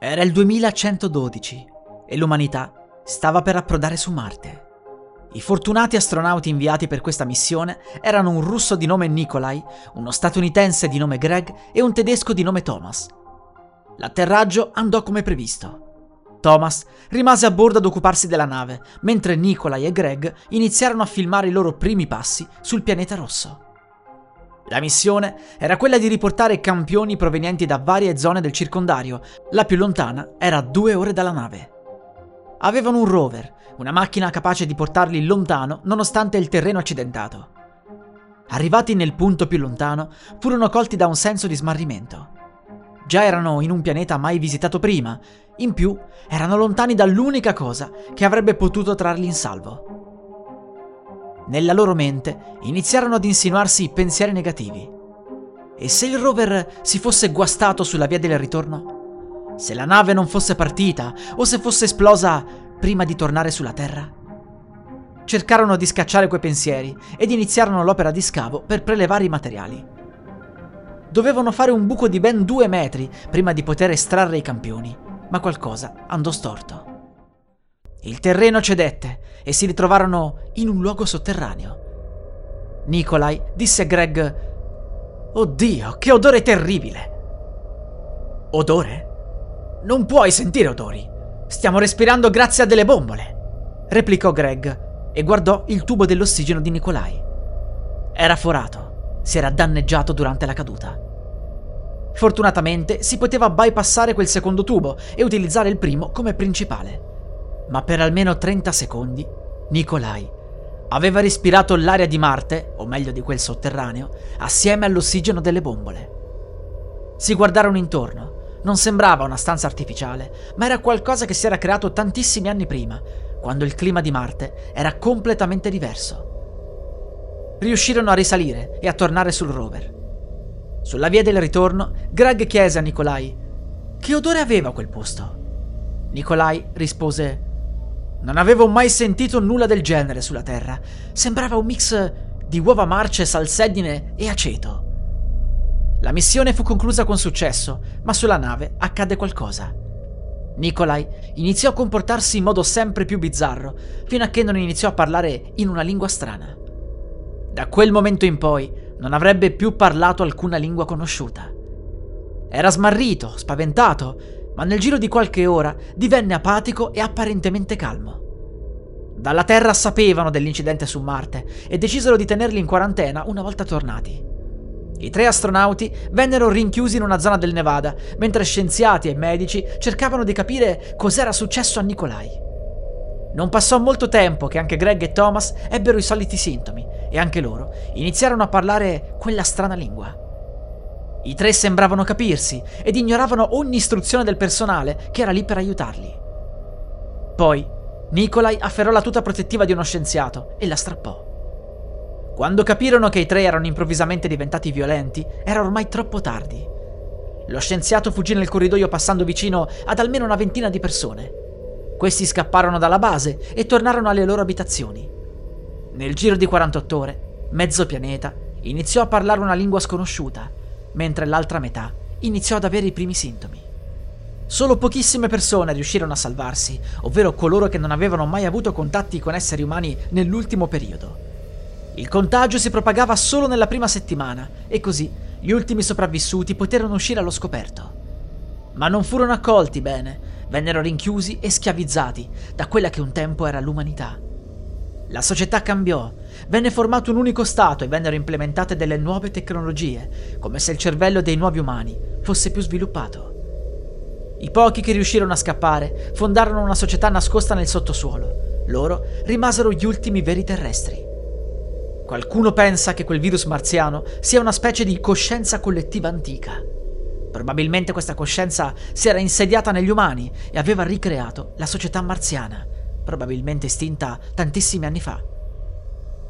Era il 2112 e l'umanità stava per approdare su Marte. I fortunati astronauti inviati per questa missione erano un russo di nome Nikolai, uno statunitense di nome Greg e un tedesco di nome Thomas. L'atterraggio andò come previsto. Thomas rimase a bordo ad occuparsi della nave, mentre Nikolai e Greg iniziarono a filmare i loro primi passi sul pianeta rosso. La missione era quella di riportare campioni provenienti da varie zone del circondario. La più lontana era due ore dalla nave. Avevano un rover, una macchina capace di portarli lontano nonostante il terreno accidentato. Arrivati nel punto più lontano, furono colti da un senso di smarrimento. Già erano in un pianeta mai visitato prima, in più erano lontani dall'unica cosa che avrebbe potuto trarli in salvo. Nella loro mente iniziarono ad insinuarsi pensieri negativi. E se il rover si fosse guastato sulla via del ritorno? Se la nave non fosse partita o se fosse esplosa prima di tornare sulla Terra? Cercarono di scacciare quei pensieri ed iniziarono l'opera di scavo per prelevare i materiali. Dovevano fare un buco di ben due metri prima di poter estrarre i campioni, ma qualcosa andò storto. Il terreno cedette e si ritrovarono in un luogo sotterraneo. Nikolai disse a Greg: Oddio, che odore terribile! Odore? Non puoi sentire odori. Stiamo respirando grazie a delle bombole, replicò Greg e guardò il tubo dell'ossigeno di Nikolai. Era forato, si era danneggiato durante la caduta. Fortunatamente si poteva bypassare quel secondo tubo e utilizzare il primo come principale ma per almeno 30 secondi Nikolai aveva respirato l'aria di Marte, o meglio di quel sotterraneo, assieme all'ossigeno delle bombole. Si guardarono intorno. Non sembrava una stanza artificiale, ma era qualcosa che si era creato tantissimi anni prima, quando il clima di Marte era completamente diverso. Riuscirono a risalire e a tornare sul rover. Sulla via del ritorno, Greg chiese a Nikolai che odore aveva quel posto. Nikolai rispose non avevo mai sentito nulla del genere sulla Terra. Sembrava un mix di uova marce, salsedine e aceto. La missione fu conclusa con successo, ma sulla nave accadde qualcosa. Nikolai iniziò a comportarsi in modo sempre più bizzarro, fino a che non iniziò a parlare in una lingua strana. Da quel momento in poi non avrebbe più parlato alcuna lingua conosciuta. Era smarrito, spaventato, ma nel giro di qualche ora divenne apatico e apparentemente calmo. Dalla Terra sapevano dell'incidente su Marte e decisero di tenerli in quarantena una volta tornati. I tre astronauti vennero rinchiusi in una zona del Nevada, mentre scienziati e medici cercavano di capire cos'era successo a Nikolai. Non passò molto tempo che anche Greg e Thomas ebbero i soliti sintomi e anche loro iniziarono a parlare quella strana lingua. I tre sembravano capirsi ed ignoravano ogni istruzione del personale che era lì per aiutarli. Poi Nikolai afferrò la tuta protettiva di uno scienziato e la strappò. Quando capirono che i tre erano improvvisamente diventati violenti, era ormai troppo tardi. Lo scienziato fuggì nel corridoio passando vicino ad almeno una ventina di persone. Questi scapparono dalla base e tornarono alle loro abitazioni. Nel giro di 48 ore, mezzo pianeta iniziò a parlare una lingua sconosciuta mentre l'altra metà iniziò ad avere i primi sintomi. Solo pochissime persone riuscirono a salvarsi, ovvero coloro che non avevano mai avuto contatti con esseri umani nell'ultimo periodo. Il contagio si propagava solo nella prima settimana e così gli ultimi sopravvissuti poterono uscire allo scoperto. Ma non furono accolti bene, vennero rinchiusi e schiavizzati da quella che un tempo era l'umanità. La società cambiò, venne formato un unico Stato e vennero implementate delle nuove tecnologie, come se il cervello dei nuovi umani fosse più sviluppato. I pochi che riuscirono a scappare fondarono una società nascosta nel sottosuolo. Loro rimasero gli ultimi veri terrestri. Qualcuno pensa che quel virus marziano sia una specie di coscienza collettiva antica. Probabilmente questa coscienza si era insediata negli umani e aveva ricreato la società marziana, probabilmente estinta tantissimi anni fa.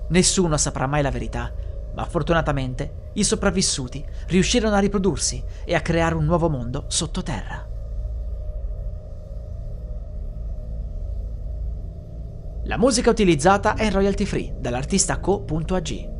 Nessuno saprà mai la verità, ma fortunatamente i sopravvissuti riuscirono a riprodursi e a creare un nuovo mondo sottoterra. La musica utilizzata è royalty free dall'artista co.ag.